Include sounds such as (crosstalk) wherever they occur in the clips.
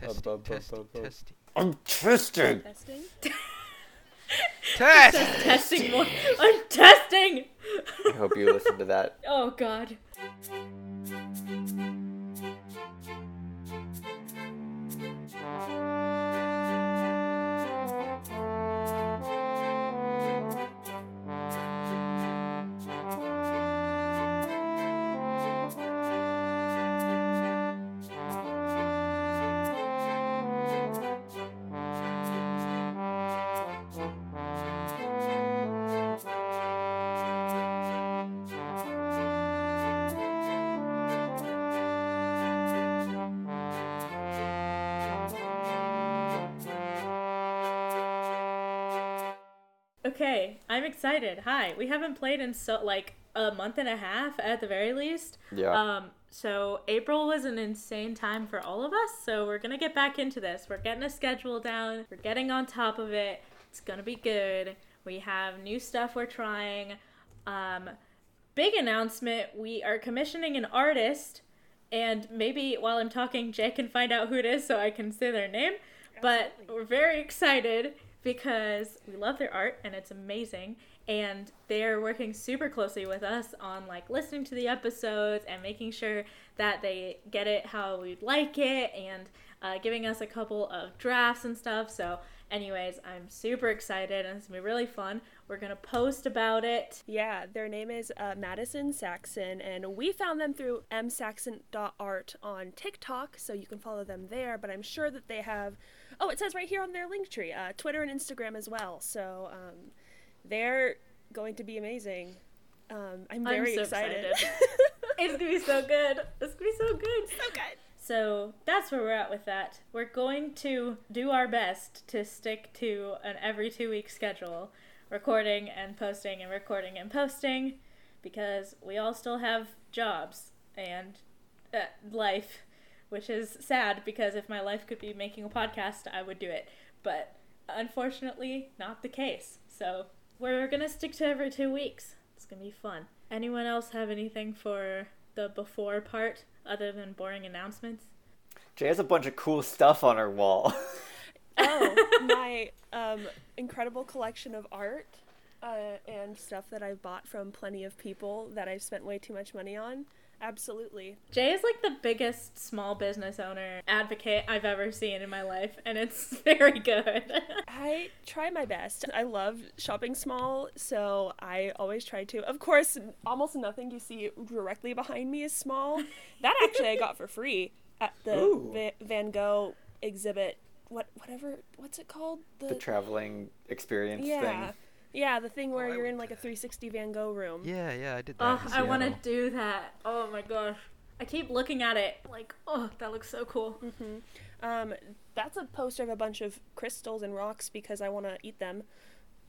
Testing, testing, up, up. testing. I'm testing. (laughs) Testing. Test! Says testing more. I'm testing. I hope you listen to that. (laughs) Oh God. Excited. Hi. We haven't played in so like a month and a half at the very least. Yeah. Um, so April was an insane time for all of us, so we're gonna get back into this. We're getting a schedule down, we're getting on top of it. It's gonna be good. We have new stuff we're trying. Um, big announcement, we are commissioning an artist, and maybe while I'm talking, Jay can find out who it is so I can say their name. But we're very excited because we love their art and it's amazing and they're working super closely with us on like listening to the episodes and making sure that they get it how we'd like it and uh, giving us a couple of drafts and stuff so anyways i'm super excited and it's gonna be really fun we're gonna post about it Yeah, their name is uh, Madison Saxon, and we found them through msaxon.art on TikTok, so you can follow them there. But I'm sure that they have, oh, it says right here on their link tree, uh, Twitter and Instagram as well. So um, they're going to be amazing. Um, I'm very so excited. (laughs) it's gonna be so good it's gonna be so good so good. So that's where we're at with that. We're going to do our best to stick to an every two week schedule, recording and posting and recording and posting, because we all still have jobs and uh, life, which is sad because if my life could be making a podcast, I would do it. But unfortunately, not the case. So we're gonna stick to every two weeks. It's gonna be fun. Anyone else have anything for the before part other than boring announcements? Jay has a bunch of cool stuff on her wall. (laughs) Oh, (laughs) my um, incredible collection of art uh, and stuff that I've bought from plenty of people that I've spent way too much money on. Absolutely. Jay is like the biggest small business owner advocate I've ever seen in my life, and it's (laughs) very good. (laughs) I try my best. I love shopping small, so I always try to. Of course, almost nothing you see directly behind me is small. That actually I got for (laughs) free at the Va- Van Gogh exhibit. What whatever what's it called? the traveling experience yeah. thing. Yeah, the thing where I you're in like a 360 Van Gogh room. Yeah, yeah, I did that. oh, I want to do that. Oh my gosh. I keep looking at it like, oh, that looks so cool. Um, that's a poster of a bunch of crystals and rocks because I want to eat them.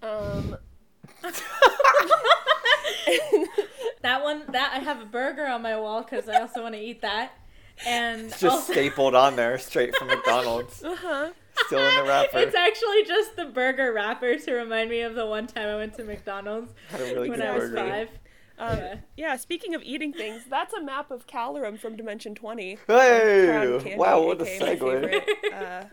Um, (laughs) That one, that I have a burger on my wall because I also want to eat that. (laughs) And It's just also- stapled on there straight from (laughs) McDonald's. uh huh. Still in the wrapper. It's actually just the burger wrapper to remind me of the one time I went to McDonald's really when I was burger. five. Um, Yeah. yeah. Speaking of eating things, that's a map of Calorum from Dimension 20. Hey! Candy, wow, what a aka my segue. favorite, (laughs) uh,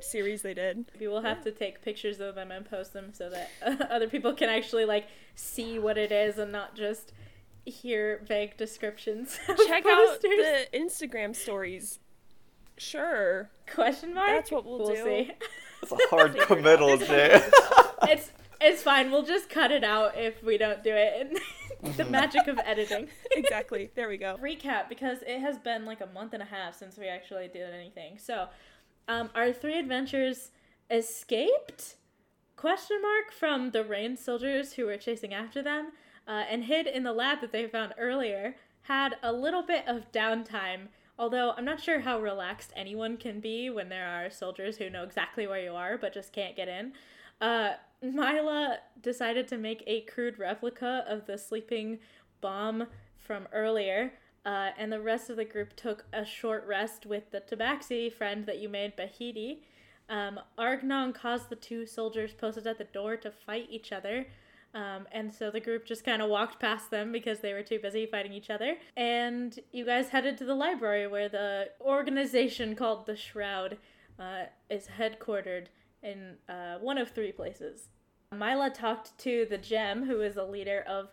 series they did. We'll have to take pictures of them and post them so that (laughs) other people can actually like see what it is and not just hear vague descriptions. (laughs) of Check out the Instagram stories. Sure. question mark. That's what we'll do. see. (laughs) It's a hard committal, Jay. (laughs) it's it's fine. We'll just cut it out if we don't do it. (laughs) the magic of editing. Exactly. There we go. recap because it has been like a month and a half since we actually did anything. So, um, our three adventures escaped question mark from the rain soldiers who were chasing after them uh, and hid in the lab that they found earlier had a little bit of downtime although i'm not sure how relaxed anyone can be when there are soldiers who know exactly where you are but just can't get in uh, Mila decided to make a crude replica of the sleeping bomb from earlier, uh, and the rest of the group took a short rest with the tabaxi friend that you made, Bahiti. Um, Argnon caused the two soldiers posted at the door to fight each other. Um, and so the group just kind of walked past them because they were too busy fighting each other. And you guys headed to the library where the organization called the Shroud uh, is headquartered in uh, one of three places. Mila talked to the Gem, who is the leader of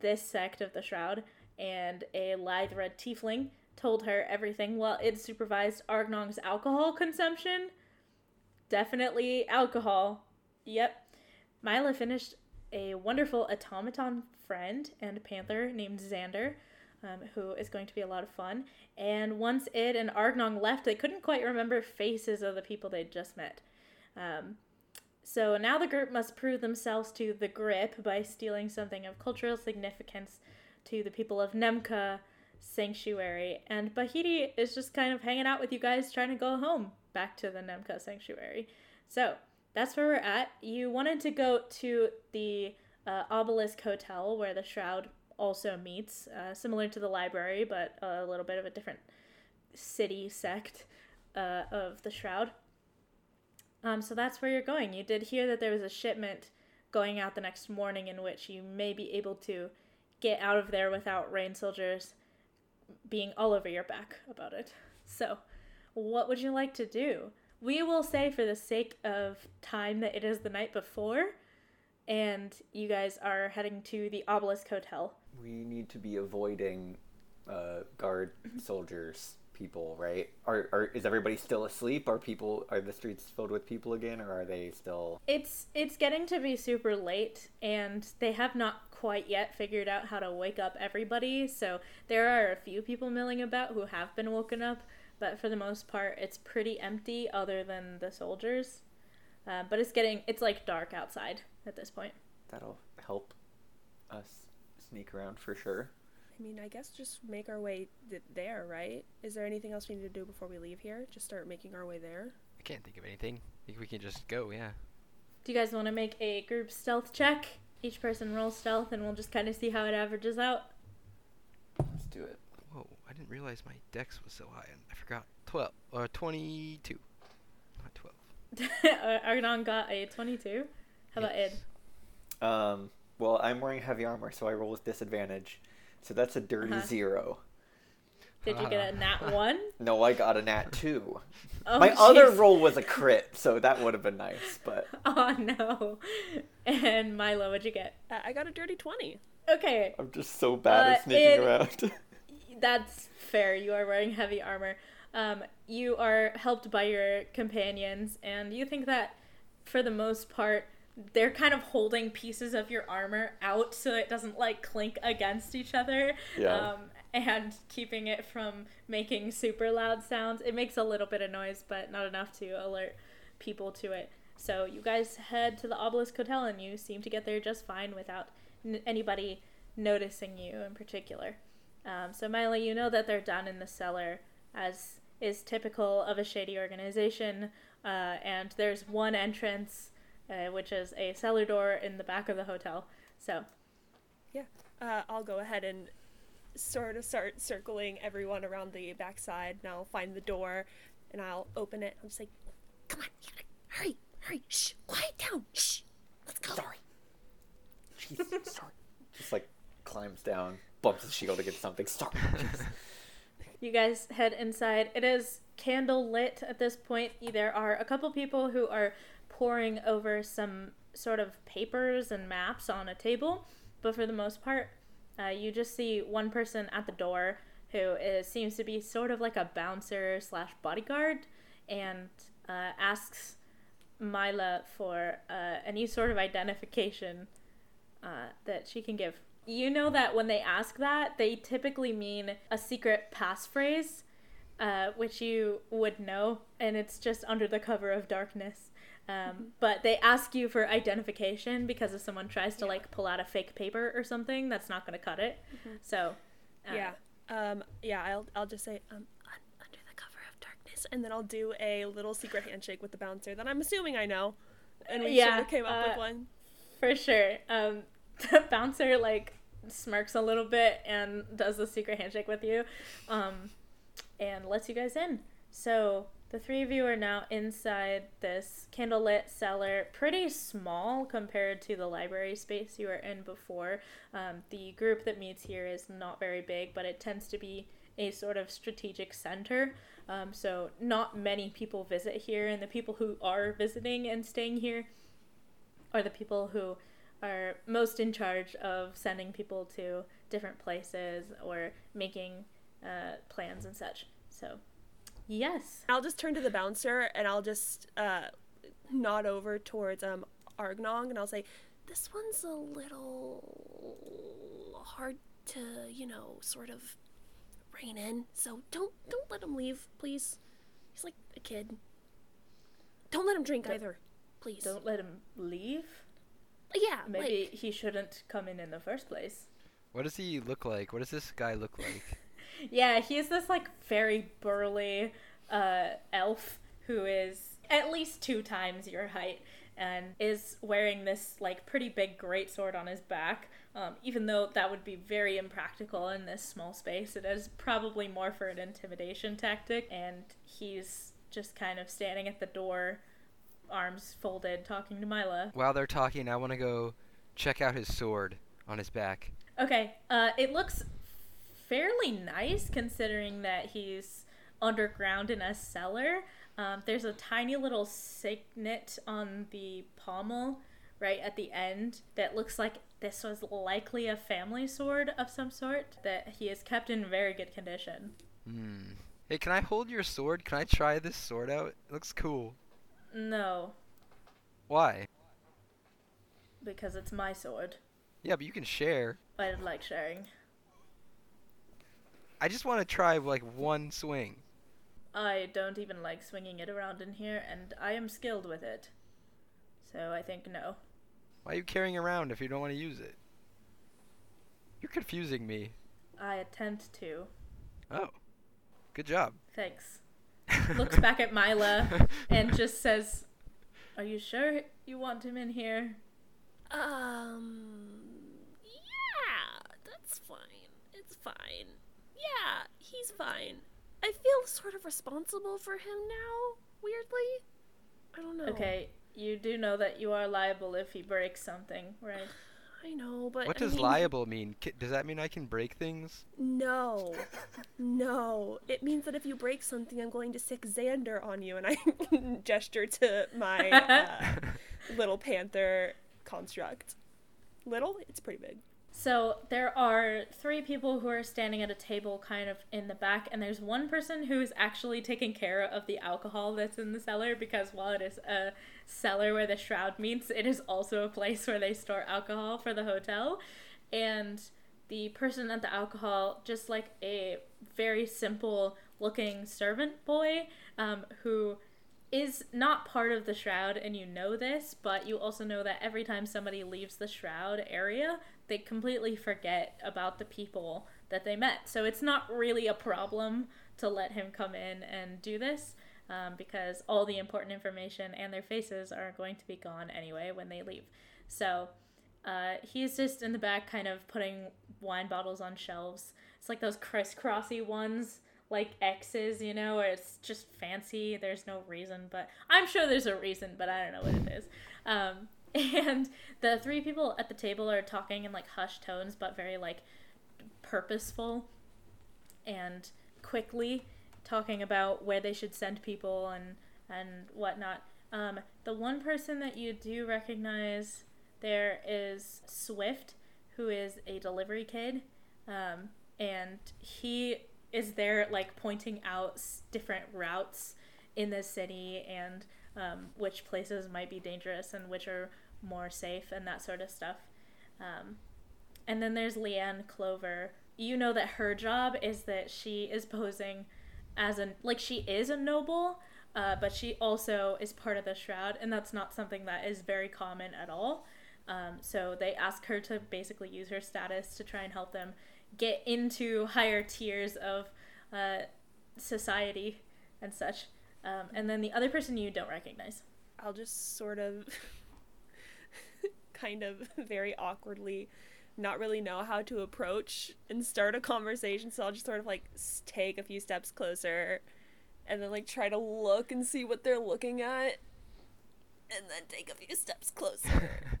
this sect of the Shroud, and a lithe red tiefling told her everything while it supervised Argnong's alcohol consumption. Definitely alcohol. Yep. Mila finished a wonderful automaton friend and panther named Xander, um, who is going to be a lot of fun. And once Id and Argnong left, they couldn't quite remember faces of the people they'd just met. Um, so now the group must prove themselves to the grip by stealing something of cultural significance to the people of Nemkah Sanctuary. And Bahiti is just kind of hanging out with you guys, trying to go home back to the Nemkah Sanctuary. So that's where we're at. You wanted to go to the uh, Obelisk Hotel where the Shroud also meets, uh, similar to the library, but a little bit of a different city sect uh, of the Shroud. Um, so that's where you're going. You did hear that there was a shipment going out the next morning in which you may be able to get out of there without rain soldiers being all over your back about it. So, what would you like to do? We will say, for the sake of time, that it is the night before, and you guys are heading to the Obelisk Hotel. We need to be avoiding uh, guard soldiers, people, right? Are, are is everybody still asleep? Are people are the streets filled with people again, or are they still? It's it's getting to be super late, and they have not quite yet figured out how to wake up everybody. So there are a few people milling about who have been woken up, but for the most part, it's pretty empty, other than the soldiers. Uh, but it's getting it's like dark outside at this point. That'll help us sneak around for sure. I mean, I guess just make our way th- there, right? Is there anything else we need to do before we leave here? Just start making our way there? I can't think of anything. I think we can just go, yeah. Do you guys want to make a group stealth check? Each person rolls stealth, and we'll just kind of see how it averages out. Let's do it. Whoa, I didn't realize my dex was so high. And I forgot. 12, or 22. Not 12. (laughs) Argon got a twenty-two. How about Ed? Um. Well, I'm wearing heavy armor, so I roll with disadvantage. So that's a dirty Uh-huh. zero. Did you get a nat (laughs) one? No, I got a nat two. Oh, My other roll was a (laughs) crit, so that would have been nice. But Oh no. And Milo, what'd you get? Uh, I got a dirty 20. Okay, I'm just so bad Uh, at sneaking it- around. That's fair. You are wearing heavy armor. Um, you are helped by your companions, and you think that for the most part, they're kind of holding pieces of your armor out so it doesn't like clink against each other. Yeah. Um, and keeping it from making super loud sounds. It makes a little bit of noise, but not enough to alert people to it. So you guys head to the Obelisk Hotel, and you seem to get there just fine without n- anybody noticing you in particular. Um, so Miley, you know that they're down in the cellar, as is typical of a shady organization. Uh, and there's one entrance, uh, which is a cellar door in the back of the hotel. So Yeah. Uh, I'll go ahead and sort of start circling everyone around the backside, and I'll find the door, and I'll open it. I'm just like, come on, hurry, hurry, shh, quiet down, shh, let's go. Sorry. Jeez, sorry. Just like climbs down, bumps his shield against something. Sorry. (laughs) You guys head inside. It is candle lit at this point. There are a couple people who are poring over some sort of papers and maps on a table, but for the most part, uh, you just see one person at the door who is, seems to be sort of like a bouncer slash bodyguard and uh, asks Mila for uh, any sort of identification uh, that she can give. You know that when they ask that, they typically mean a secret passphrase, uh, which you would know, and it's just under the cover of darkness. Um, but they ask you for identification because if someone tries to like pull out a fake paper or something, that's not going to cut it. So, uh, Yeah. Um, yeah, I'll, I'll just say, um, un- under the cover of darkness, and then I'll do a little secret handshake with the bouncer that I'm assuming I know. And we Yeah, sort of came up uh, with one. For sure. Um, the bouncer like smirks a little bit and does the secret handshake with you, um, and lets you guys in. So the three of you are now inside this candlelit cellar, pretty small compared to the library space you were in before. Um, the group that meets here is not very big, but it tends to be a sort of strategic center Um, so not many people visit here, and the people who are visiting and staying here are the people who are most in charge of sending people to different places or making uh, plans and such. So, yes. I'll just turn to the bouncer and I'll just uh, nod over towards um Argnong and I'll say, "This one's a little hard to, you know, sort of rein in. So don't don't let him leave, please. He's like a kid. Don't let him drink Don't- either, please. Don't let him leave. Yeah, Maybe like he shouldn't come in in the first place. What does he look like? What does this guy look like? (laughs) Yeah, he's this like very burly uh, elf who is at least two times your height and is wearing this like pretty big greatsword on his back. Um, even though that would be very impractical in this small space, it is probably more for an intimidation tactic. And he's just kind of standing at the door, arms folded, talking to Mila. While they're talking, I want to go check out his sword on his back. Okay, uh, it looks fairly nice considering that he's underground in a cellar. Um, there's a tiny little signet on the pommel right at the end that looks like this was likely a family sword of some sort that he has kept in very good condition. Hmm. Hey, can I hold your sword? Can I try this sword out? It looks cool. No, Why? because it's my sword. Yeah, but you can share. I don't like sharing. I just want to try like one swing. I don't even like swinging it around in here, and I am skilled with it. So I think no. Why are you carrying around if you don't want to use it? You're confusing me. I attempt to. Oh. Good job. Thanks. (laughs) Looks back at Mila and just says, Are you sure you want him in here? um yeah, that's fine. It's fine. Yeah, he's fine. I feel sort of responsible for him now, weirdly. I don't know. Okay, you do know that you are liable if he breaks something, right? (sighs) (laughs) I know, but what I does mean, liable mean? Does that mean I can break things? No, (laughs) no. It means that if you break something, I'm going to sic Xander on you, and I (laughs) gesture to my uh, (laughs) little panther construct. Little? It's pretty big. So there are three people who are standing at a table kind of in the back, and there's one person who is actually taking care of the alcohol that's in the cellar because while it is a cellar where the shroud meets, it is also a place where they store alcohol for the hotel. And the person at the alcohol, just like a very simple looking servant boy um, who is not part of the shroud and you know this but you also know that every time somebody leaves the shroud area they completely forget about the people that they met. So it's not really a problem to let him come in and do this um, because all the important information and their faces are going to be gone anyway when they leave so uh, he's just in the back kind of putting wine bottles on shelves it's like those crisscrossy ones like X's, you know, where it's just fancy. There's no reason, but I'm sure there's a reason, but I don't know what it is. Um, (laughs) and the three people at the table are talking in like hushed tones, but very like purposeful and quickly talking about where they should send people and and whatnot. Um, the one person that you do recognize there is Swift, who is a delivery kid, um, and he is there like pointing out different routes in the city and um, which places might be dangerous and which are more safe and that sort of stuff. Um, and then there's Leanne Clover. You know that her job is that she is posing as a like she is a noble, uh, but she also is part of the shroud, and that's not something that is very common at all. Um, so they ask her to basically use her status to try and help them get into higher tiers of uh, society and such. Um, and then the other person you don't recognize. I'll just sort of, (laughs) kind of (laughs) very awkwardly, not really know how to approach and start a conversation. So I'll just sort of like take a few steps closer and then like try to look and see what they're looking at. And then take a few steps closer. (laughs)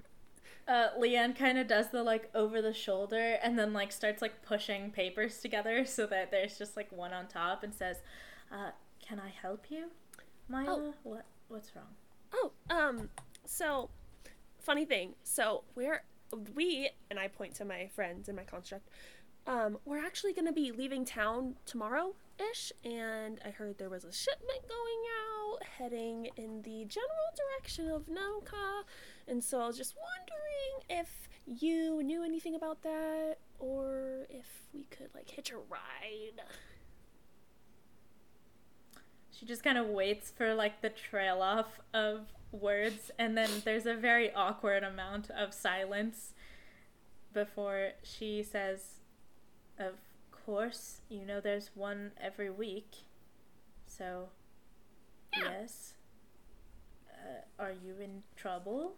Uh, Leanne kind of does the like over the shoulder and then like starts like pushing papers together so that there's just like one on top and says, uh, can I help you, Mila? What what's wrong? Oh, um, so funny thing. So we're we and I point to my friends in my construct. Um, we're actually going to be leaving town tomorrow ish, and I heard there was a shipment going out heading in the general direction of Noka, and so I was just wondering if you knew anything about that, or if we could like hitch a ride. She just kind of waits for like the trail off of words, and then there's a very awkward amount of silence before she says, Of course, you know there's one every week. So, Yeah. yes. Uh, are you in trouble?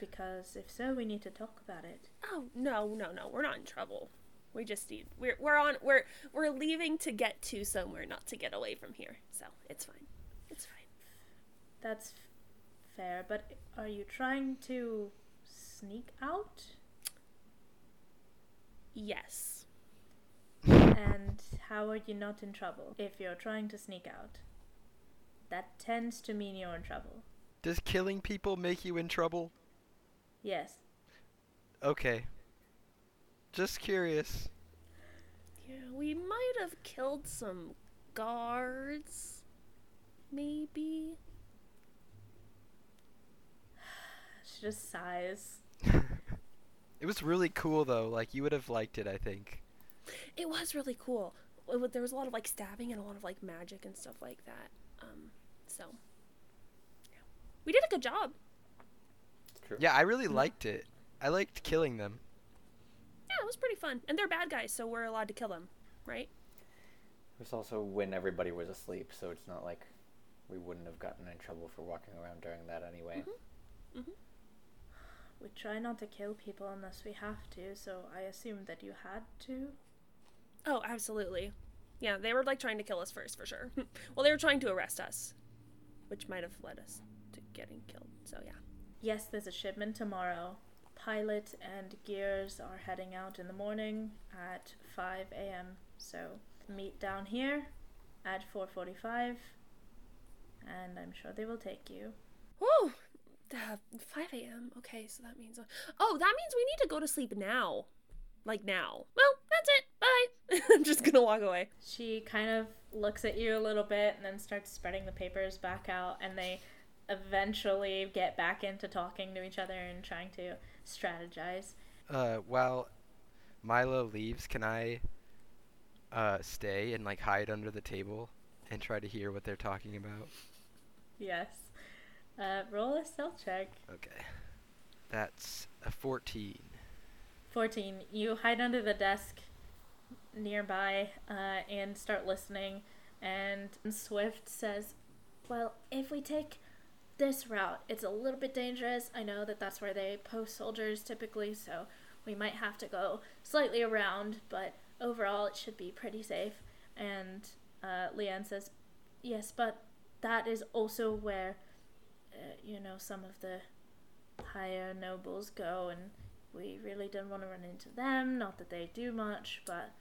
Because if so, we need to talk about it. Oh no, no, no, we're not in trouble. We just need we're we're on we're we're leaving to get to somewhere, not to get away from here. So it's fine. It's fine. That's fair, but are you trying to sneak out? Yes. And how are you not in trouble if you're trying to sneak out? That tends to mean you're in trouble. Does killing people make you in trouble? Yes. Okay. Just curious. Yeah, we might have killed some guards. Maybe. She just sighs. (laughs) it was really cool though. Like you would have liked it, I think. It was really cool. There was a lot of like stabbing and a lot of like magic and stuff like that. Um, so yeah. we did a good job. True. Yeah, I really mm-hmm. liked it. I liked killing them. Yeah, it was pretty fun. And they're bad guys, so we're allowed to kill them, right? It was also when everybody was asleep, so it's not like we wouldn't have gotten in trouble for walking around during that anyway. Mm-hmm. Mm-hmm. We try not to kill people unless we have to, so I assumed that you had to. Oh, absolutely. Yeah, they were like trying to kill us first, for sure. (laughs) well, they were trying to arrest us, which might have led us to getting killed. So yeah. Yes, there's a shipment tomorrow. Pilot and Gears are heading out in the morning at 5 a.m. So meet down here at 4:45, and I'm sure they will take you. Whoa, uh, 5 a.m. Okay, so that means. Oh, that means we need to go to sleep now. Like now. Well, that's it. Bye. (laughs) I'm just gonna walk away. She kind of looks at you a little bit and then starts spreading the papers back out, and they eventually get back into talking to each other and trying to strategize. Uh, while Milo leaves, can I uh stay and like hide under the table and try to hear what they're talking about? Yes. Uh, roll a stealth check. Okay. That's a 14. 14. You hide under the desk nearby uh, and start listening. And Swift says, Well, if we take this route, it's a little bit dangerous. I know that that's where they post soldiers typically, so we might have to go slightly around, but overall it should be pretty safe. And uh, Leanne says, Yes, but that is also where, you know, some of the higher nobles go, and we really don't want to run into them. Not that they do much, but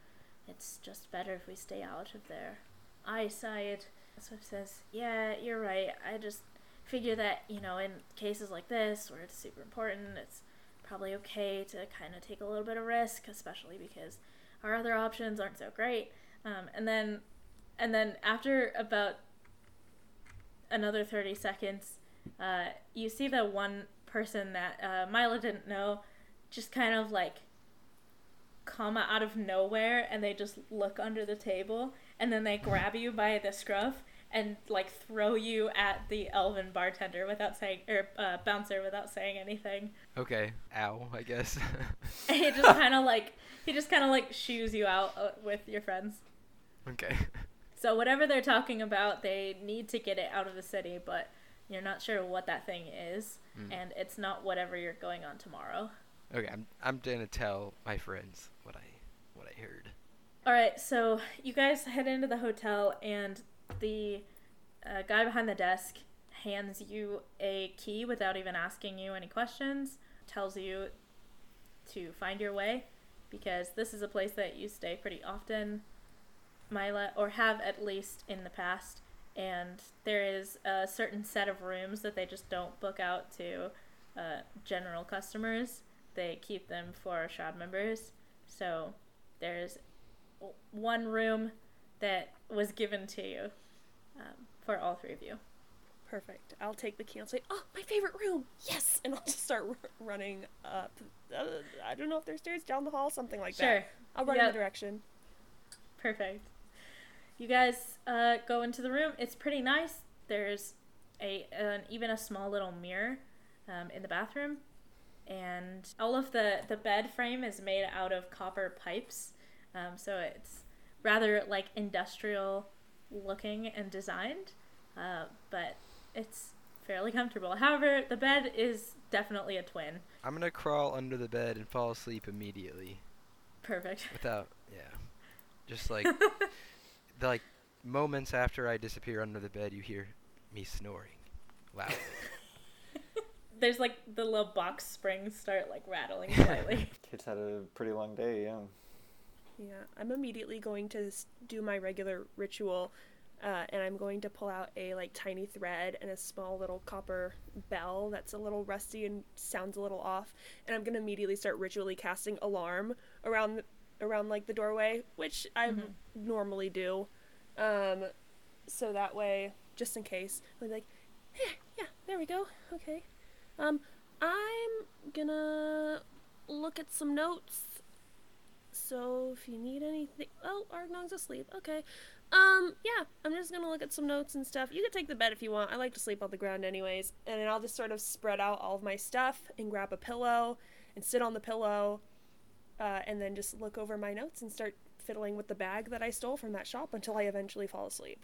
it's just better if we stay out of their eyesight. Swift says, Yeah, you're right. I just figure that, you know, in cases like this where it's super important, it's probably okay to kind of take a little bit of risk, especially because our other options aren't so great. Um, and then, and then after about another 30 seconds, uh, you see the one person that uh, Mila didn't know just kind of like come out of nowhere and they just look under the table and then they grab you by the scruff and like throw you at the elven bartender without saying or uh, bouncer without saying anything Okay. Ow, I guess. and (laughs) (laughs) he just kind of like he just kind of like shoos you out uh, with your friends okay. so whatever they're talking about they need to get it out of the city but you're not sure what that thing is Mm. and it's not whatever you're going on tomorrow Okay, I'm I'm gonna tell my friends what I what I heard. All right, so you guys head into the hotel, and the uh, guy behind the desk hands you a key without even asking you any questions. Tells you to find your way because this is a place that you stay pretty often, Mila, or have at least in the past. And there is a certain set of rooms that they just don't book out to uh, general customers. They keep them for shroud members. So there's one room that was given to you um, for all three of you. Perfect. I'll take the key. I'll say, "Oh, my favorite room! Yes!" And I'll just start r- running up. Uh, I don't know if there's stairs down the hall, something like that. Sure. that. I'll run in the direction. Perfect. You guys uh, go into the room. It's pretty nice. There's a an, even a small little mirror um, in the bathroom, and all of the the bed frame is made out of copper pipes, um, so it's rather like industrial looking and designed, uh, but it's fairly comfortable. However, the bed is definitely a twin. I'm gonna crawl under the bed and fall asleep immediately Perfect. without, yeah, just like (laughs) the like moments after I disappear under the bed, you hear me snoring loudly. (laughs) There's like the little box springs start like rattling slightly. (laughs) Kids had a pretty long day, yeah. Yeah, I'm immediately going to do my regular ritual, uh, and I'm going to pull out a like tiny thread and a small little copper bell that's a little rusty and sounds a little off, and I'm gonna immediately start ritually casting alarm around the, around like the doorway, which I Mhm. normally do, um, so that way, just in case, I'm like, yeah, yeah, there we go, okay, um, I'm gonna look at some notes so if you need anything, oh, Argnong's asleep. Okay. Um, yeah, I'm just gonna look at some notes and stuff. You can take the bed if you want. I like to sleep on the ground anyways. And then I'll just sort of spread out all of my stuff and grab a pillow and sit on the pillow, uh, and then just look over my notes and start fiddling with the bag that I stole from that shop until I eventually fall asleep.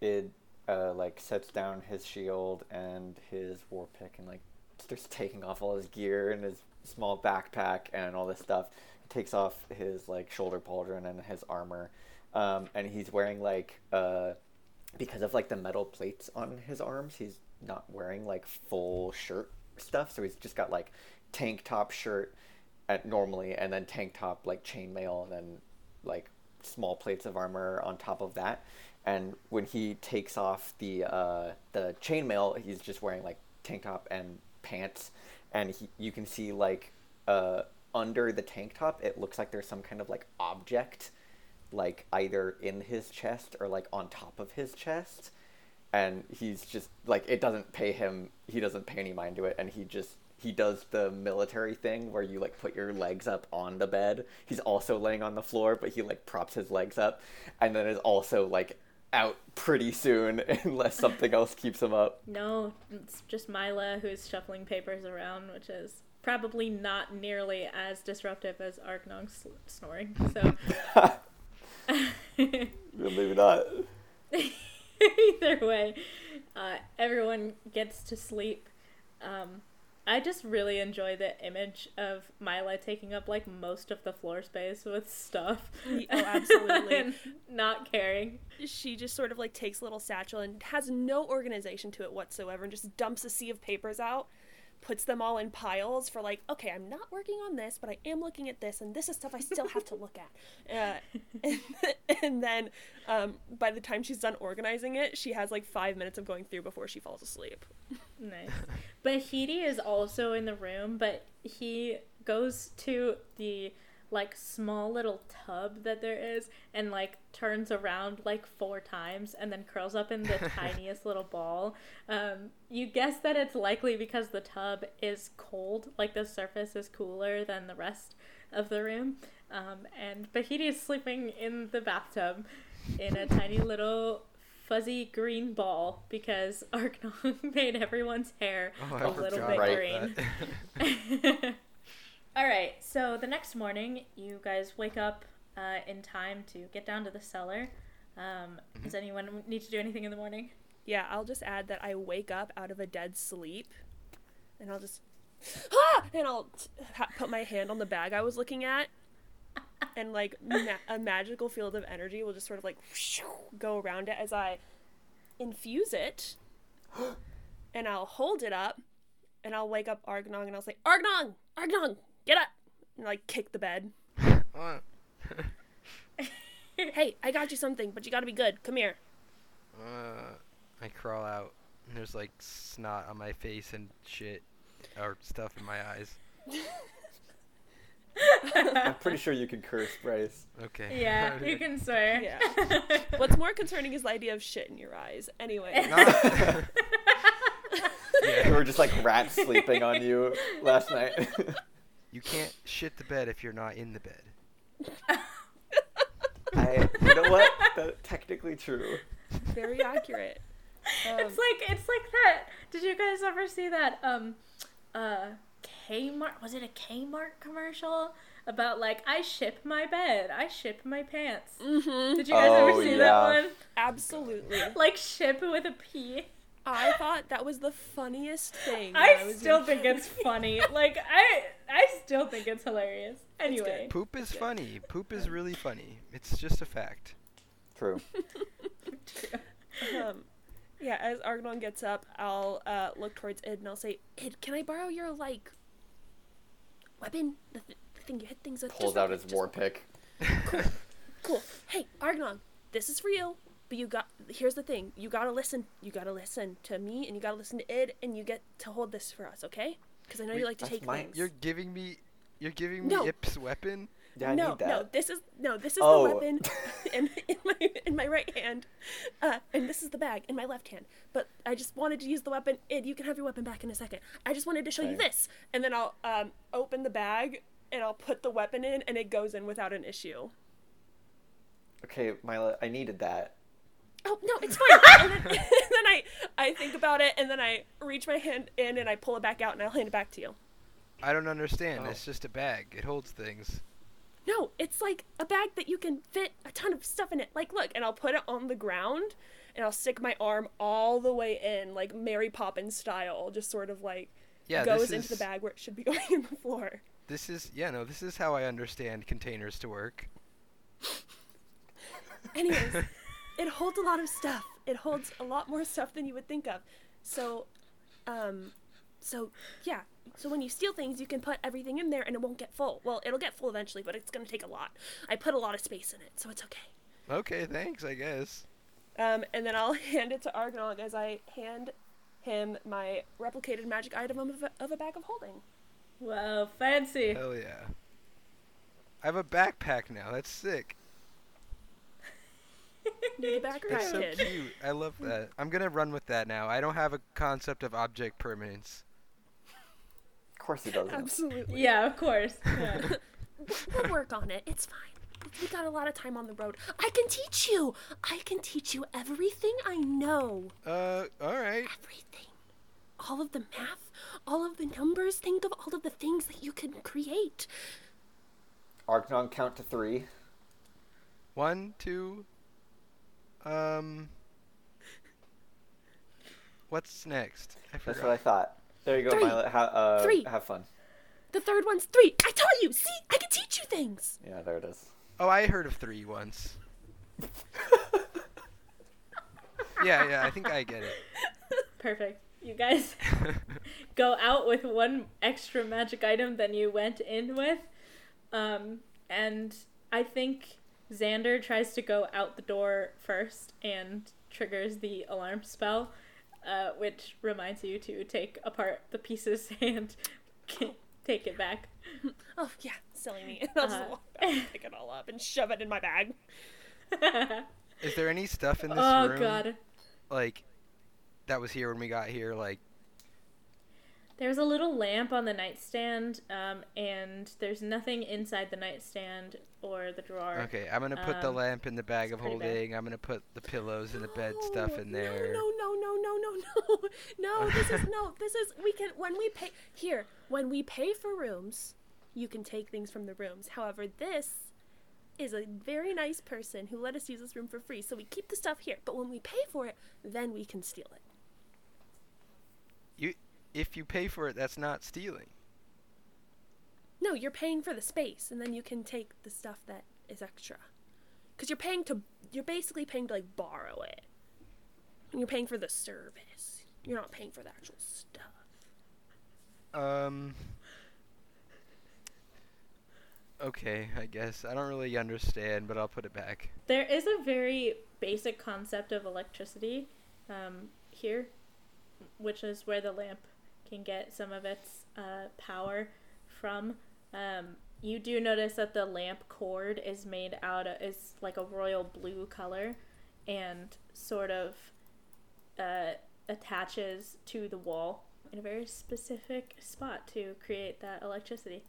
It uh, like sets down his shield and his war pick and like starts (laughs) taking off all his gear and his small backpack and all this stuff. He takes off his like shoulder pauldron and his armor, um, and he's wearing like uh, because of like the metal plates on his arms, he's not wearing like full shirt stuff. So he's just got like tank top shirt at normally, and then tank top like chainmail, and then like small plates of armor on top of that. And when he takes off the uh, the chainmail, he's just wearing like tank top and pants, and he, you can see like uh, under the tank top, it looks like there's some kind of like object, like either in his chest or like on top of his chest, and he's just like it doesn't pay him. He doesn't pay any mind to it, and he just he does the military thing where you like put your legs up on the bed. He's also laying on the floor, but he like props his legs up, and then is also like out pretty soon (laughs) unless something else keeps him up. No, it's just Mila who's shuffling papers around, which is probably not nearly as disruptive as Argnong sl- snoring. So, (laughs) Maybe not. (laughs) either way, uh, everyone gets to sleep. Um, I just really enjoy the image of Mila taking up like most of the floor space with stuff. Oh, (laughs) absolutely. and not caring. She just sort of like takes a little satchel and has no organization to it whatsoever and just dumps a sea of papers out, puts them all in piles for like, okay, I'm not working on this, but I am looking at this, and this is stuff I still have to look at. Uh, and, (laughs) and then um, by the time she's done organizing it, she has like five minutes of going through before she falls asleep. Nice. Bahiti is also in the room, but he goes to the like small little tub that there is and like turns around like four times and then curls up in the (laughs) tiniest little ball. Um, you guess that it's likely because the tub is cold, like the surface is cooler than the rest of the room. Um, and Bahiti is sleeping in the bathtub in a tiny little fuzzy green ball because (laughs) Arknon (laughs) made everyone's hair Oh, a little bit green. That. All right, so the next morning, you guys wake up uh, in time to get down to the cellar. Um, does anyone need to do anything in the morning? Yeah, I'll just add that I wake up out of a dead sleep, and I'll just (gasps) ah, and I'll t- ha- put my hand on the bag I was looking at, and like ma- a magical field of energy will just sort of like go around it as I infuse it, (gasps) and I'll hold it up, and I'll wake up Argnong, and I'll say, Argnong, Argnong, get up, and like kick the bed. (laughs) (laughs) Hey, I got you something, but you gotta be good. Come here. uh, I crawl out, and there's like snot on my face and shit, or stuff in my eyes. I'm (laughs) pretty sure you can curse, Bryce. Okay. yeah, you can swear. Yeah. What's more concerning is the idea of shit in your eyes. Anyway. Not- You were just like rats sleeping on you last night. You can't shit the bed if you're not in the bed. (laughs) I, you know what? That's technically true. Very accurate. Um, (laughs) it's like it's like that. Did you guys ever see that um uh Kmart was it a Kmart commercial about like I ship my bed, I ship my pants. mhm. Did you guys Oh, ever see yeah. that one? Absolutely. Like ship with a P. I thought that was the funniest thing. when I was still young. think it's funny. Like I I still think it's hilarious. Anyway. Poop is funny. Poop is really funny. It's just a fact. True. (laughs) um, yeah, as Argonon gets up, I'll uh, look towards Id and I'll say, Id, can I borrow your, like, weapon? The, th- the thing you hit things with? Pulls Just out quick, his war pick. Cool. Hey, Argonon, this is for you. But you got, here's the thing. You gotta listen. You gotta listen to me and you gotta listen to Id and you get to hold this for us, okay? Because I know Wait, you like to that's take mine. things. You're giving me, you're giving me No. Ip's weapon. Yeah, I no, need that. no, this is no, this is Oh. the weapon (laughs) in, in my in my right hand, uh, and this is the bag in my left hand. But I just wanted to use the weapon. Id, you can have your weapon back in a second. I just wanted to show you this, and then I'll um, open the bag and I'll put the weapon in, and it goes in without an issue. Okay, Mila, I needed that. Oh no, it's fine. (laughs) and, then, and then I I think about it, and then I reach my hand in and I pull it back out, and I'll hand it back to you. I don't understand. Oh. It's just a bag. It holds things. No, it's like a bag that you can fit a ton of stuff in it. Like, look, and I'll put it on the ground and I'll stick my arm all the way in, like Mary Poppins style, just sort of like Yeah, goes this into the bag where it should be (laughs) going in the floor. This is yeah no. This is how I understand containers to work. Anyways, (laughs) it holds a lot of stuff. It holds a lot more stuff than you would think of. So, um, so yeah. So when you steal things, you can put everything in there and it won't get full. Well, it'll get full eventually, but it's gonna take a lot. I put a lot of space in it, so it's okay. Okay, thanks. I guess. Um, and then I'll (laughs) hand it to Argonog as I hand him my replicated magic item of a, of a bag of holding. Wow, fancy. Hell yeah. I have a backpack now. That's sick. You're the backpack That's so kid. cute. I love that. I'm gonna run with that now. I don't have a concept of object permanence. Of course he doesn't. Absolutely. Yeah, of course. (laughs) Yeah. We'll work on it. It's fine. We got a lot of time on the road. I can teach you. I can teach you everything I know. Uh, all right. Everything. All of the math, all of the numbers. Think of all of the things that you can create. Argnon, count to three. One, two. Um. What's next? I That's what I thought. There you go, Three. Mila. Ha- uh, Three. Have fun. The third one's three. I taught you. See, I can teach you things. Yeah, there it is. Oh, I heard of three once. (laughs) yeah, yeah. I think I get it. Perfect. You guys (laughs) go out with one extra magic item than you went in with. Um, and I think Xander tries to go out the door first and triggers the alarm spell, uh, which reminds you to take apart the pieces (laughs) and take it back. (laughs) Oh yeah, silly me. (laughs) I'll just Uh-huh. walk back and pick it all up and shove it in my bag. Is there any stuff in this oh room god. like that was here when we got here? Like, There's a little lamp on the nightstand, um, and there's nothing inside the nightstand or the drawer. okay, I'm gonna put the Um, lamp in the bag of pretty bad. holding. I'm gonna put the pillows and the bed stuff in there. No, no, no, no, no, (laughs) no, no. This is no. This is we can when we pay here when we pay for rooms, you can take things from the rooms. However, this is a very nice person who let us use this room for free, so we keep the stuff here. But when we pay for it, then we can steal it. You, if you pay for it, that's not stealing. No, you're paying for the space, and then you can take the stuff that is extra. Because you're paying to, you're basically paying to like borrow it. And you're paying for the service. You're not paying for the actual stuff. Um. Okay, I guess I don't really understand, but I'll put it back. There is a very basic concept of electricity um, here, which is where the lamp can get some of its uh, power from. Um, you do notice that the lamp cord is made out of is like a royal blue color, and sort of uh, attaches to the wall in a very specific spot to create that electricity.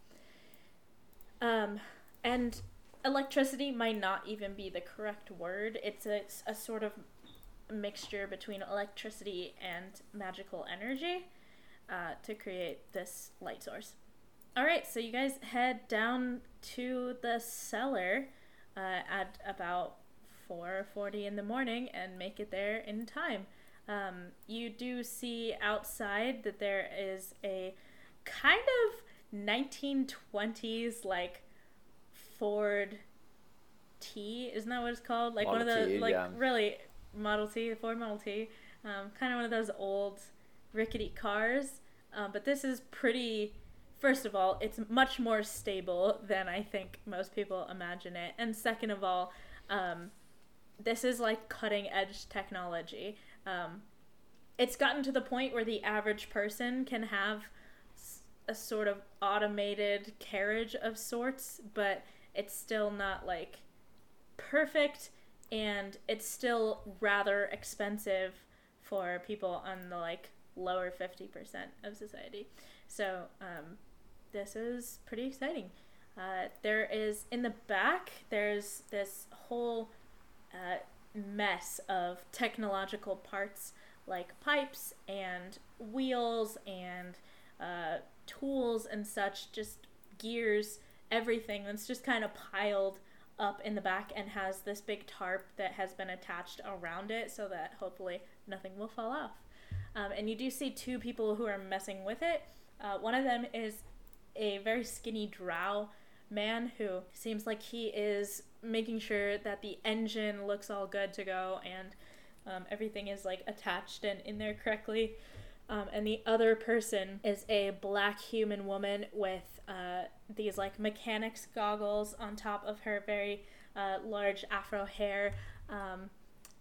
Um, and electricity might not even be the correct word. It's a, it's a sort of mixture between electricity and magical energy uh, to create this light source. All right, so you guys head down to the cellar uh, at about 4:40 in the morning and make it there in time. Um, you do see outside that there is a kind of 1920s like Ford T, isn't that what it's called? Like one of Model the T, like yeah. really Model T, Ford Model T, um, kind of one of those old rickety cars. Um, but this is pretty. First of all, it's much more stable than I think most people imagine it, and second of all, um, this is like cutting edge technology. Um, it's gotten to the point where the average person can have a sort of automated carriage of sorts, but it's still not like perfect and it's still rather expensive for people on the like lower 50% of society. So, um, this is pretty exciting. Uh, there is in the back, there's this whole uh, mess of technological parts like pipes and wheels and uh, tools and such, just gears, everything that's just kind of piled up in the back and has this big tarp that has been attached around it so that hopefully nothing will fall off. Um, and you do see two people who are messing with it. Uh, one of them is a very skinny drow man who seems like he is making sure that the engine looks all good to go and um, everything is like attached and in there correctly. Um, and the other person is a black human woman with uh, these like mechanics goggles on top of her very uh, large afro hair. Um,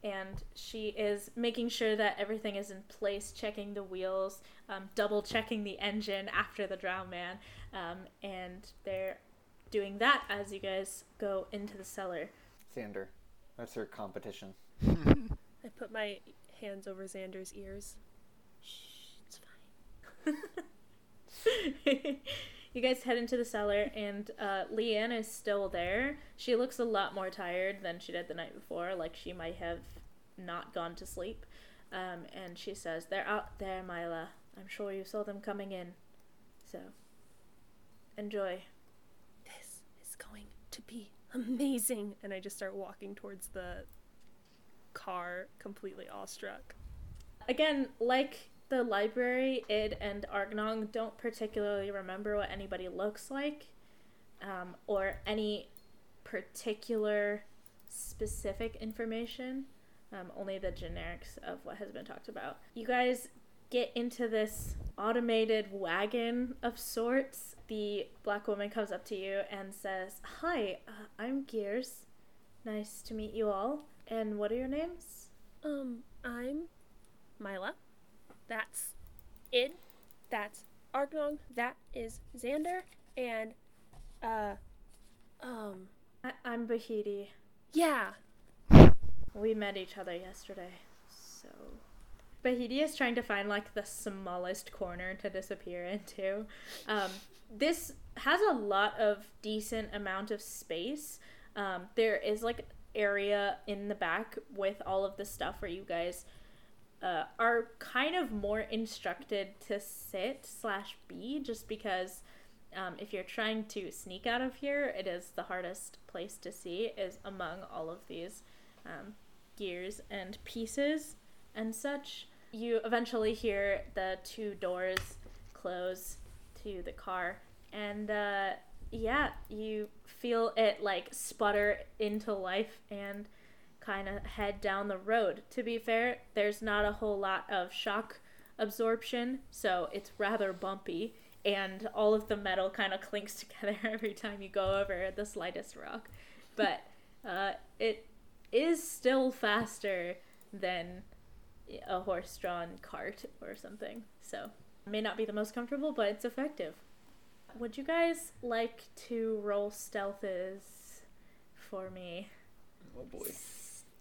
and she is making sure that everything is in place, checking the wheels, um, double checking the engine after the drow man. Um, and they're doing that as you guys go into the cellar. Xander, that's her competition. (laughs) I put my hands over Xander's ears. Shh, it's fine. (laughs) you guys head into the cellar, and uh, Leanne is still there. She looks a lot more tired than she did the night before, like she might have not gone to sleep. Um, and she says, They're out there, Mila. I'm sure you saw them coming in. So, enjoy. This is going to be amazing. And I just start walking towards the car, completely awestruck. Again, like the library, Id and Argnong don't particularly remember what anybody looks like um, or any particular specific information, um, only the generics of what has been talked about. You guys get into this automated wagon of sorts. The black woman comes up to you and says, Hi, uh, I'm Gears. Nice to meet you all. And what are your names? Um, I'm Mila. That's Id. That's Argnog. That is Xander. And, uh, um, I- I'm Bahiti. yeah. We met each other yesterday, so. Bahiti is trying to find like the smallest corner to disappear into. Um, this has a lot of decent amount of space. Um, there is like area in the back with all of the stuff where you guys uh, are kind of more instructed to sit slash be, just because um, if you're trying to sneak out of here, it is the hardest place to see is among all of these um, gears and pieces and such. You eventually hear the two doors close to the car, and uh, yeah, you feel it like sputter into life and kind of head down the road. To be fair, there's not a whole lot of shock absorption, so it's rather bumpy, and all of the metal kind of clinks (laughs) together every time you go over the slightest rock. But uh, it is still faster than a horse-drawn cart or something. So may not be the most comfortable, but it's effective. Would you guys like to roll stealths for me? Oh boy.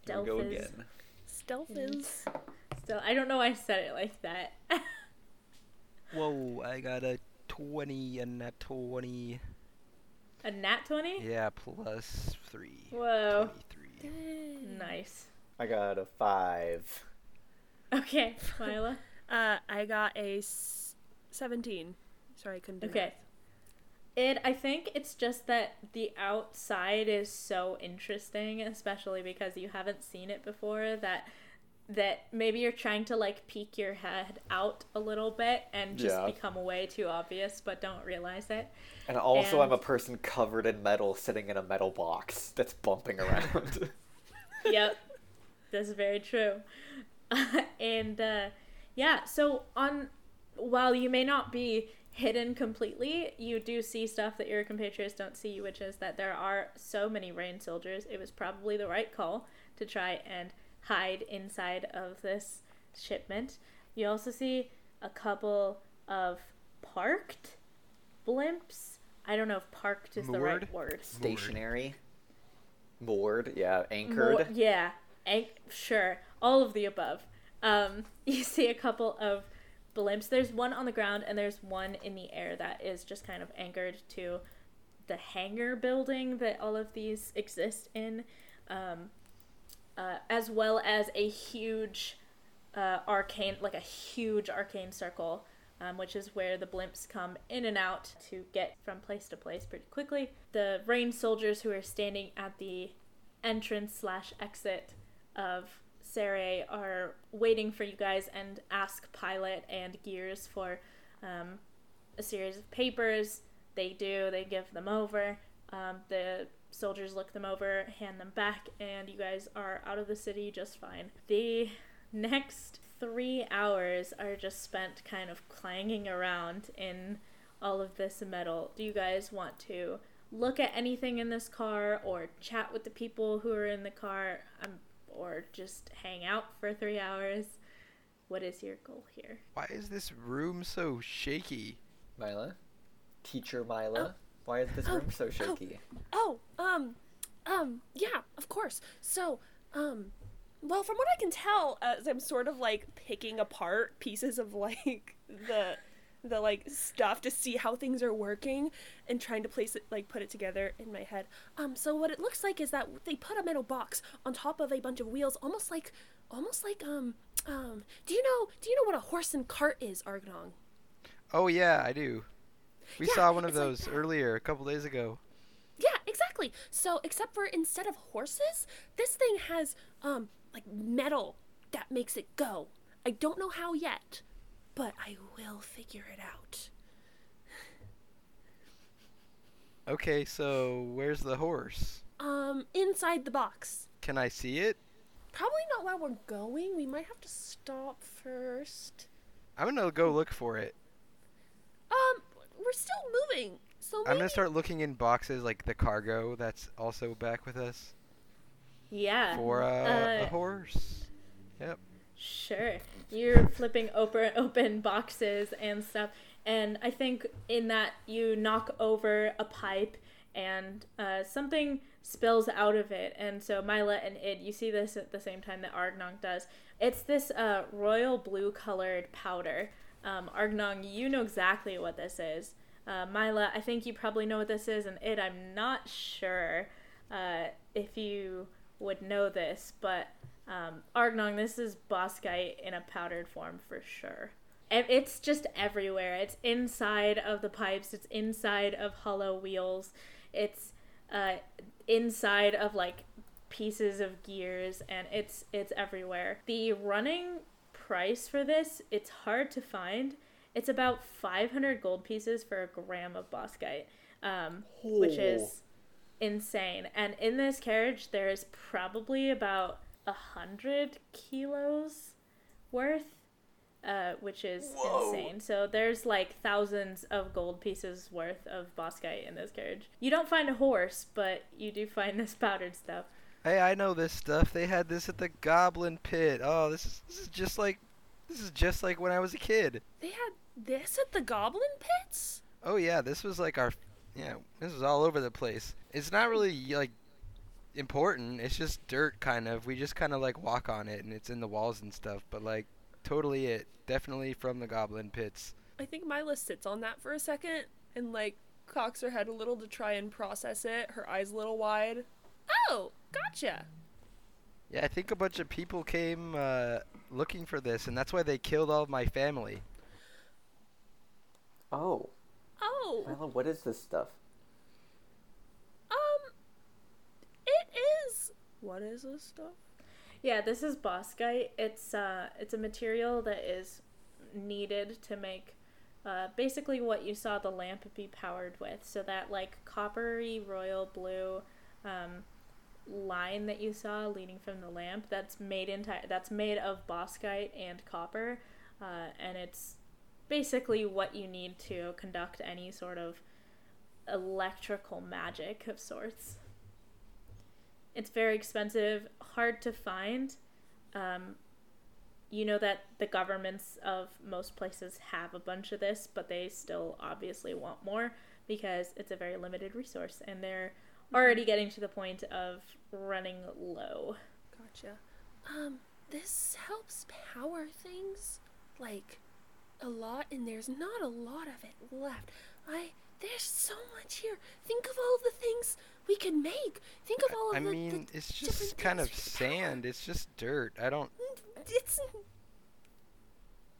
Stealth Here we go again. Stealth is. Still, I don't know why I said it like that. (laughs) Whoa, I got a 20 and a 20. a nat 20? Yeah, plus 3. Whoa. 23. Nice. I got a five. Okay, (laughs) Mila. Uh, I got a s- 17. Sorry, I couldn't do that. Okay. It I think it's just that the outside is so interesting, especially because you haven't seen it before that that maybe you're trying to like peek your head out a little bit and just Yeah. become way too obvious but don't realize it. And also, I'm a person covered in metal sitting in a metal box that's bumping around. (laughs) yep. That's very true. (laughs) And uh, yeah so on while you may not be hidden completely you do see stuff that your compatriots don't see which is that there are so many rain soldiers. It was probably the right call to try and hide inside of this shipment. You also see a couple of parked blimps i don't know if parked is the right word Stationary. Moored, yeah, anchored. More, yeah, an- sure, all of the above. Um, (laughs) you see a couple of blimps. There's one on the ground and there's one in the air that is just kind of anchored to the hangar building that all of these exist in, um, uh, as well as a huge uh, arcane, like a huge arcane circle. Um, which is where the blimps come in and out to get from place to place pretty quickly. The rain soldiers who are standing at the entrance slash exit of Serae are waiting for you guys and ask Pilot and Gears for um, a series of papers. They do, they give them over. Um, the soldiers look them over, hand them back, and you guys are out of the city just fine. The (laughs) next three hours are just spent kind of clanging around in all of this metal. Do you guys want to look at anything in this car or chat with the people who are in the car um, or just hang out for three hours? What is your goal here? Why is this room so shaky? Mila? Teacher Mila? Why is this room so shaky? Oh, um, um, yeah, of course. So, um, well, from what I can tell, as I'm sort of like picking apart pieces of (laughs) like the the like stuff to see how things are working and trying to place it like put it together in my head. Um, so what it looks like is that they put a metal box on top of a bunch of wheels, almost like almost like um um. Do you know Do you know what a horse and cart is, Argnong? Oh, yeah, I do. We Yeah, saw one of it's like those earlier, a couple days ago. Yeah, exactly. So except for instead of horses, this thing has um like metal that makes it go. I don't know how yet, but I will figure it out. (sighs) Okay, so where's the horse? Um inside the box. Can I see it? Probably not while we're going. We might have to stop first. I'm gonna go look for it. Um we're still moving. So maybe I'm gonna start looking in boxes like the cargo that's also back with us Yeah. for uh, Uh, a horse. Yep. Sure. You're flipping open (laughs) open boxes and stuff, and I think in that you knock over a pipe and uh, something spills out of it, and so Mila and Id, you see this at the same time that Argnong does. It's this uh, royal blue colored powder. Um, Argnong, you know exactly what this is. Uh, Mila, I think you probably know what this is, and Id, I'm not sure uh, if you would know this, but um, Argnong, this is Boskite in a powdered form for sure. And It's just everywhere. It's inside of the pipes. It's inside of hollow wheels. It's uh, inside of like pieces of gears, and it's it's everywhere. The running price for this, it's hard to find. It's about 500 gold pieces for a gram of Boskite, um, which is insane. And in this carriage, there's probably about a hundred kilos worth, uh, which is Whoa. insane. So there's like thousands of gold pieces worth of boskite in this carriage. You don't find a horse, but you do find this powdered stuff. Hey, I know this stuff. They had this at the Goblin Pit. Oh, this is this is just like this is just like when I was a kid. They had this at the Goblin Pits? Oh yeah, this was like our yeah, this is all over the place. It's not really like important. It's just dirt kind of. We just kind of like walk on it and it's in the walls and stuff, but like totally it. Definitely from the Goblin Pits. I think Mila sits on that for a second and like cocks her head a little to try and process it, her eyes a little wide. Oh, gotcha. Yeah, I think a bunch of people came uh, looking for this, and that's why they killed all of my family. Oh, Oh, Milo, what is this stuff? um, it is. What is this stuff? Yeah, this is boskite. It's uh, it's a material that is needed to make uh, basically what you saw the lamp be powered with. So that like coppery royal blue um, line that you saw leading from the lamp, that's made entire. That's made of boskite and copper, uh, and it's basically what you need to conduct any sort of electrical magic of sorts. It's very expensive, hard to find. Um, you know that the governments of most places have a bunch of this, but they still obviously want more because it's a very limited resource and they're already getting to the point of running low. Gotcha. Um, this helps power things like a lot, and there's not a lot of it left. I there's so much here. Think of all the things we could make. Think of all of I the, I mean, the it's just kind of things we could power. sand. It's just dirt. I don't. It's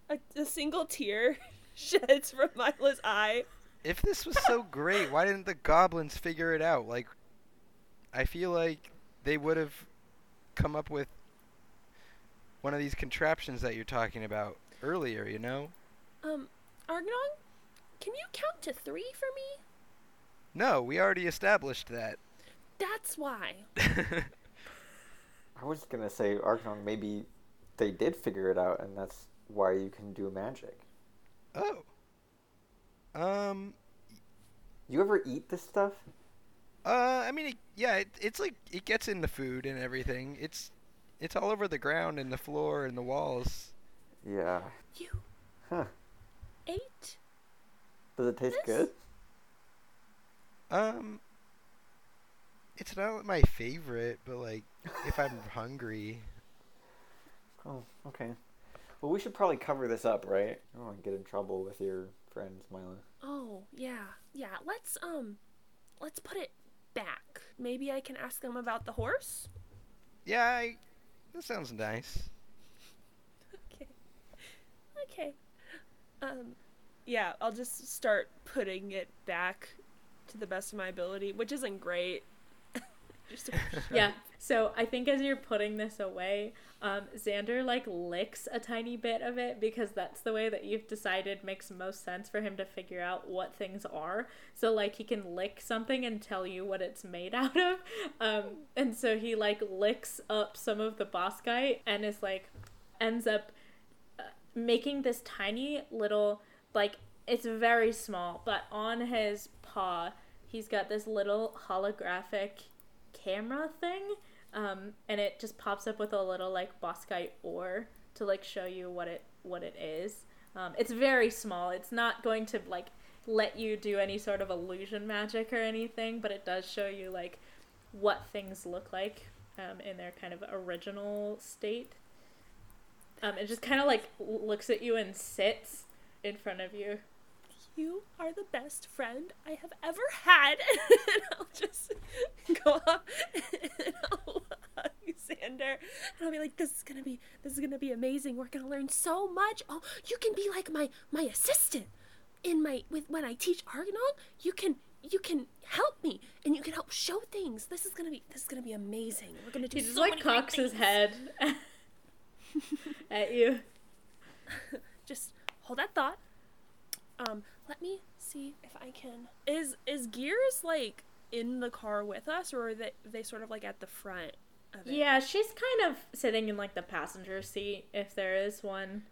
a, a single tear (laughs) sheds from Mila's eye. If this was so (laughs) great, why didn't the goblins figure it out? Like, I feel like they would have come up with one of these contraptions that you're talking about earlier. You know? Um, Argnon, can you count to three for me? No, we already established that. That's why. (laughs) I was gonna say, Argonon. maybe they did figure it out, and that's why you can do magic. oh. Um. You ever eat this stuff? Uh. I mean, it, yeah. It, it's like it gets in the food and everything. It's it's all over the ground and the floor and the walls. Yeah. You Huh. Ate? Does it taste This- good? Um. It's not my favorite, but like if I'm (laughs) hungry. Oh, okay. Well, we should probably cover this up, right? I don't want to get in trouble with your friends, Mila. Oh, yeah. Yeah, let's um let's put it back. Maybe I can ask them about the horse? Yeah, I, that sounds nice. (laughs) Okay. Okay. Um yeah, I'll just start putting it back to the best of my ability, which isn't great. (laughs) just (laughs) Yeah. So I think as you're putting this away, um, Xander like licks a tiny bit of it because that's the way that you've decided makes most sense for him to figure out what things are. So like he can lick something and tell you what it's made (laughs) out of. Um, and so he like licks up some of the boskite and is like ends up making this tiny little like it's very small, but on his paw he's got this little holographic camera thing um, and it just pops up with a little like Boskite ore to like show you what it what it is. Um, it's very small. It's not going to like let you do any sort of illusion magic or anything but it does show you like what things look like um, in their kind of original state um, it just kind of like looks at you and sits in front of you You are the best friend I have ever had. (laughs) and I'll just go up and (laughs) I'll hug Xander. And I'll be like, this is gonna be this is gonna be amazing. We're gonna learn so much. Oh, you can be like my my assistant in my with when I teach Argonon, you can you can help me and you can help show things. This is gonna be this is gonna be amazing. We're gonna do he just so like many great cocks his head (laughs) (laughs) at you (laughs) just hold that thought. Um, let me see if I can. Is is Gears like in the car with us, or are they they sort of like at the front of it? Yeah, she's kind of sitting in like the passenger seat if there is one.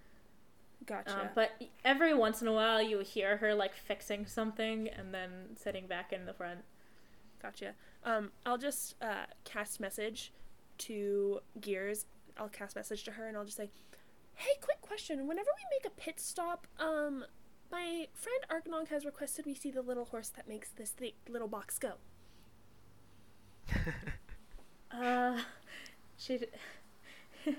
gotcha. Um, but every once in a while you hear her like fixing something and then sitting back in the front. gotcha. Um, I'll just uh, cast message to Gears. I'll cast message to her and I'll just say, "Hey, quick question. Whenever we make a pit stop, um, my friend Arknog has requested we see the little horse that makes this thi- little box go." (laughs) Uh, she. d- (laughs)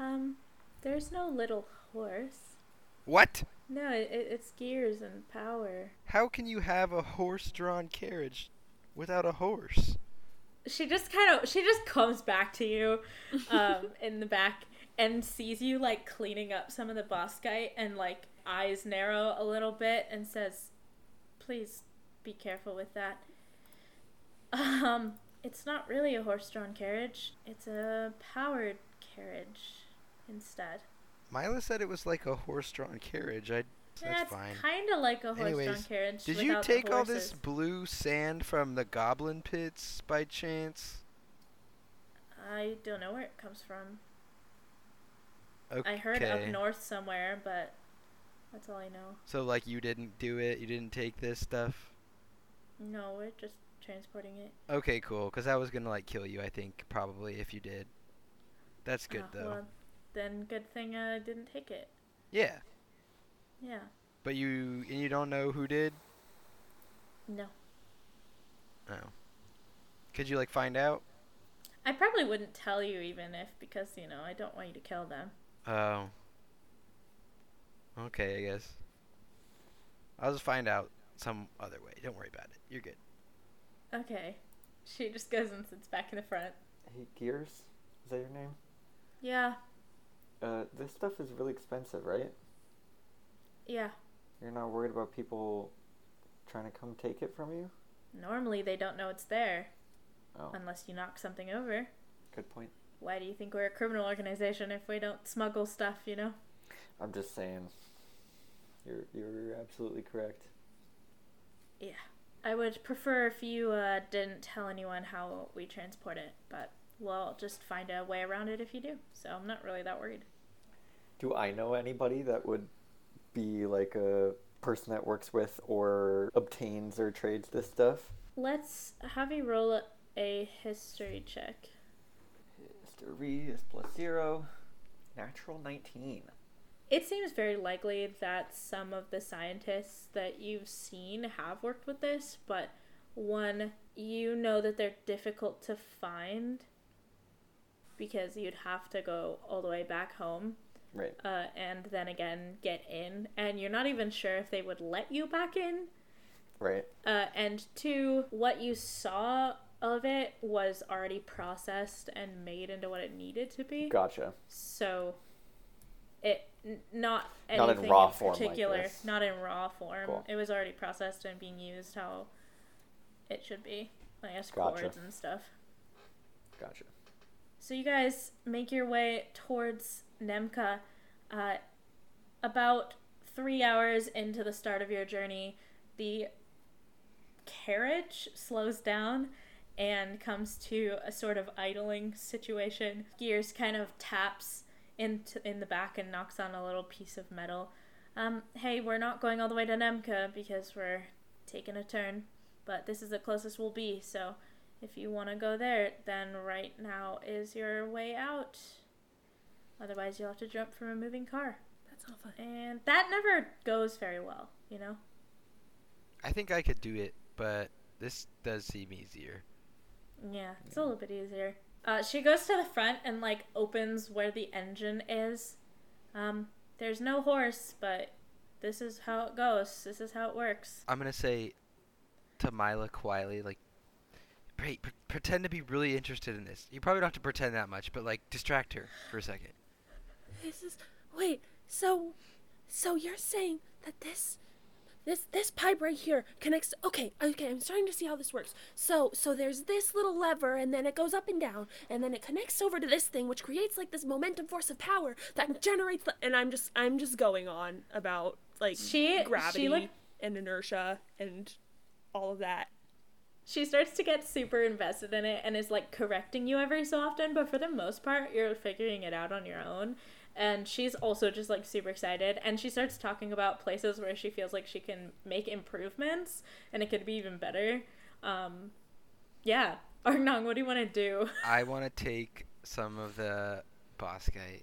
um, there's no little horse. What? No, it, it- it's gears and power. How can you have a horse-drawn carriage without a horse? She just kind of she just comes back to you, um, (laughs) in the back and sees you like cleaning up some of the boskite and like eyes narrow a little bit and says, "Please be careful with that." Um, it's not really a horse-drawn carriage. It's a powered carriage instead. Mila said it was like a horse-drawn carriage. I. That's That's fine. kind of like a horse-drawn Anyways, carriage. Did you take all this blue sand from the goblin pits by chance? I don't know where it comes from. Okay. I heard up north somewhere, but that's all I know. So like you didn't do it. You didn't take this stuff. No, we're just transporting it. Okay, cool. Because I was gonna like kill you. I think probably if you did. That's good Ah, though. Well, then good thing I didn't take it. Yeah, Yeah. but you and you don't know who did. No. No. Could you like find out? I probably wouldn't tell you even if because, you know, I don't want you to kill them. Oh. Okay, I guess. I'll just find out some other way. Don't worry about it. You're good. Okay. She just goes and sits back in the front. Hey, Gears, is that your name? Yeah. Uh, this stuff is really expensive, right? Yeah. You're not worried about people trying to come take it from you? Normally they don't know it's there Oh, unless you knock something over. good point. Why do you think we're a criminal organization if we don't smuggle stuff, you know? I'm just saying. You're you're absolutely correct. Yeah. I would prefer if you uh, didn't tell anyone how we transport it, but we'll just find a way around it if you do. So I'm not really that worried. Do I know anybody that would be like a person that works with or obtains or trades this stuff? Let's have you roll a, history check. History is plus zero. Natural 19. It seems very likely that some of the scientists that you've seen have worked with this, but one, you know that they're difficult to find because you'd have to go all the way back home Right. uh, and then again get in, and you're not even sure if they would let you back in. Right. Uh, and two, what you saw of it was already processed and made into what it needed to be. Gotcha. So, it n- not Not in anything raw in form particular, not in raw form. Cool. It was already processed and being used how it should be, like as Gotcha. chords and stuff. Gotcha. So you guys make your way towards Nemkah. Uh, about three hours into the start of your journey, the carriage slows down and comes to a sort of idling situation. Gears kind of taps into in the back and knocks on a little piece of metal. Um, hey, we're not going all the way to Nemkah because we're taking a turn, but this is the closest we'll be. So, if you want to go there, then right now is your way out. Otherwise, you'll have to jump from a moving car, That's not fun. and that never goes very well. You know. I think I could do it, but this does seem easier. Yeah, it's a little bit easier. Uh, she goes to the front and like opens where the engine is. Um, there's no horse, but this is how it goes. This is how it works. I'm gonna say to Mila quietly, like, pre- pre- pretend to be really interested in this. You probably don't have to pretend that much, but like, distract her for a second. This is wait. So, so you're saying that this, this this pipe right here connects? Okay, okay. I'm starting to see how this works. So, so there's this little lever, and then it goes up and down, and then it connects over to this thing, which creates like this momentum force of power that generates. The, and I'm just I'm just going on about like She- gravity she, like- and inertia and all of that. She starts to get super invested in it and is like correcting you every so often, but for the most part, you're figuring it out on your own. And she's also just like super excited. And she starts talking about places where she feels like she can make improvements and it could be even better. Um, yeah, (laughs) Argnong, what do you want to do? (laughs) I want to take some of the Boskite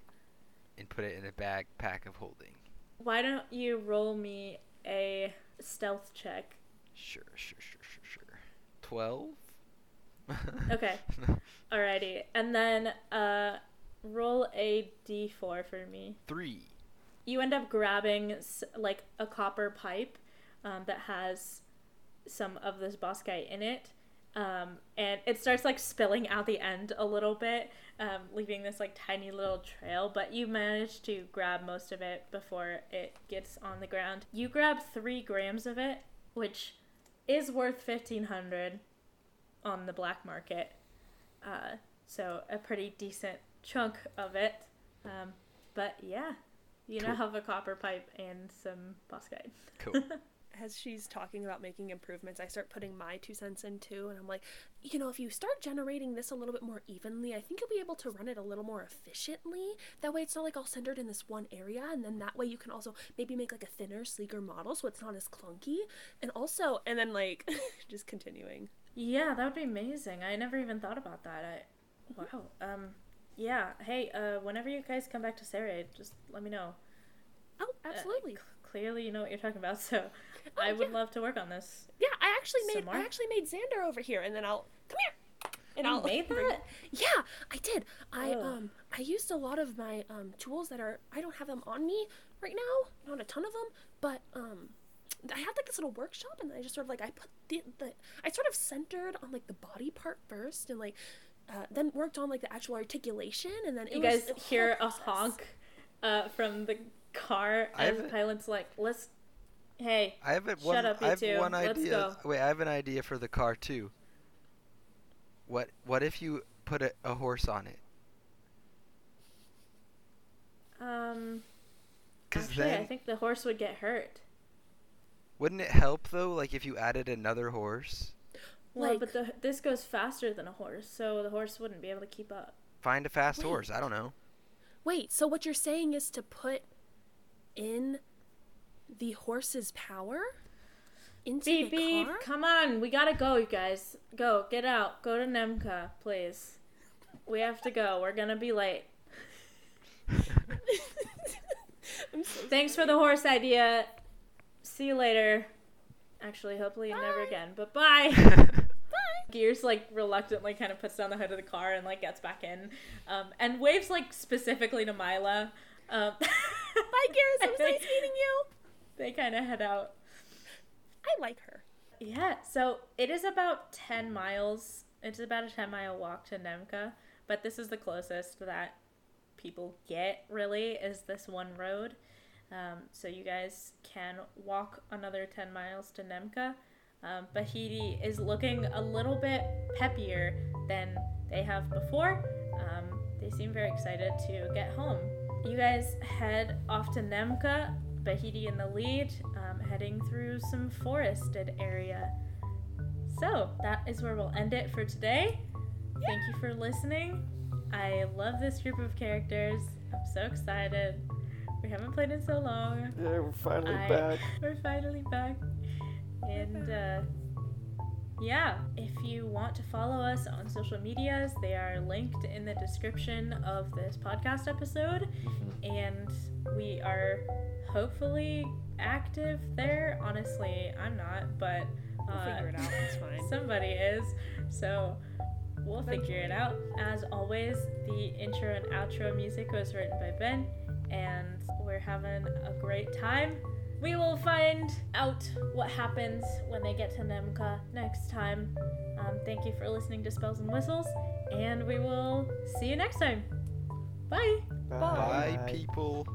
and put it in a backpack of holding. Why don't you roll me a stealth check? Sure, sure, sure, sure, sure. Twelve. (laughs) Okay. Alrighty, and then uh, roll a d4 for me. Three. You end up grabbing like a copper pipe um, that has some of this boskite in it, um, and it starts like spilling out the end a little bit, um, leaving this like tiny little trail. But you manage to grab most of it before it gets on the ground. You grab three grams of it, which is worth fifteen hundred on the black market. Uh, so a pretty decent chunk of it. Um, but yeah, you now have a copper pipe and some boskite. Cool. (laughs) As she's talking about making improvements, I start putting my two cents in too, and I'm like, you know, if you start generating this a little bit more evenly, I think you'll be able to run it a little more efficiently. That way, it's not like all centered in this one area, and then that way you can also maybe make like a thinner, sleeker model so it's not as clunky. And also, and then like, (laughs) just continuing. Yeah, that would be amazing. I never even thought about that. I, wow. Um, yeah. Hey, uh, whenever you guys come back to Serae, just let me know. Oh, Uh, absolutely. c- clearly, you know what you're talking about, so I would yeah. love to work on this. Yeah, I actually made Some I actually made Xander over here, and then I'll come here. And You I'll made (laughs) that? Yeah, I did. I Oh. um I used a lot of my um tools that are I don't have them on me right now, not a ton of them, but um I had like this little workshop, and I just sort of like I put the the I sort of centered on like the body part first, and like. Uh, then worked on like the actual articulation, and then it You was guys a hear a process. honk uh, from the car I as haven't- Pilot's like, let's. Hey, I have it Shut one. up, you I have two. one Let's idea. go. Wait, I have an idea for the car too. What What if you put a, a horse on it? um. Because Actually, then I think the horse would get hurt. wouldn't it help though? Like if you added another horse. Well, Like- but the, this goes faster than a horse, so the horse wouldn't be able to keep up. Find a fast Wait. horse. I don't know. Wait, so what you're saying is to put in the horse's power into Beep the beep, car? come on, we gotta go, you guys. Go, get out, go to Nemkah, please. We have to go. We're gonna be late. (laughs) I'm so Thanks for the horse idea. See you later. Actually, hopefully never again. But bye. (laughs) Gears like reluctantly kind of puts down the hood of the car and like gets back in, um, and waves like specifically to Mila. Um, Bye, Garrus. It was nice meeting you. They kind of head out. I like her. Yeah, so it is about 10 miles. It's about a 10 mile walk to Nemkah, but this is the closest that people get, really, is this one road. Um, so you guys can walk another 10 miles to Nemkah. Um, Bahiti is looking a little bit peppier than they have before. Um, they seem very excited to get home. You guys head off to Nemkah, Bahiti in the lead, um, heading through some forested area. So that is where we'll end it for today. Thank you for listening. I love this group of characters. I'm so excited. We haven't played in so long. Yeah, we're finally I- back. (laughs) We're finally back. And uh, yeah, if you want to follow us on social medias, they are linked in the description of this podcast episode. And we are hopefully active there. Honestly, I'm not, but We'll uh, figure it out. It's (laughs) fine. somebody is. So we'll figure it out. As always, the intro and outro music was written by Ben, and we're having a great time. We will find out what happens when they get to Nemkah next time. Um, thank you for listening to Spells and Whistles, and we will see you next time. Bye. Bye, people.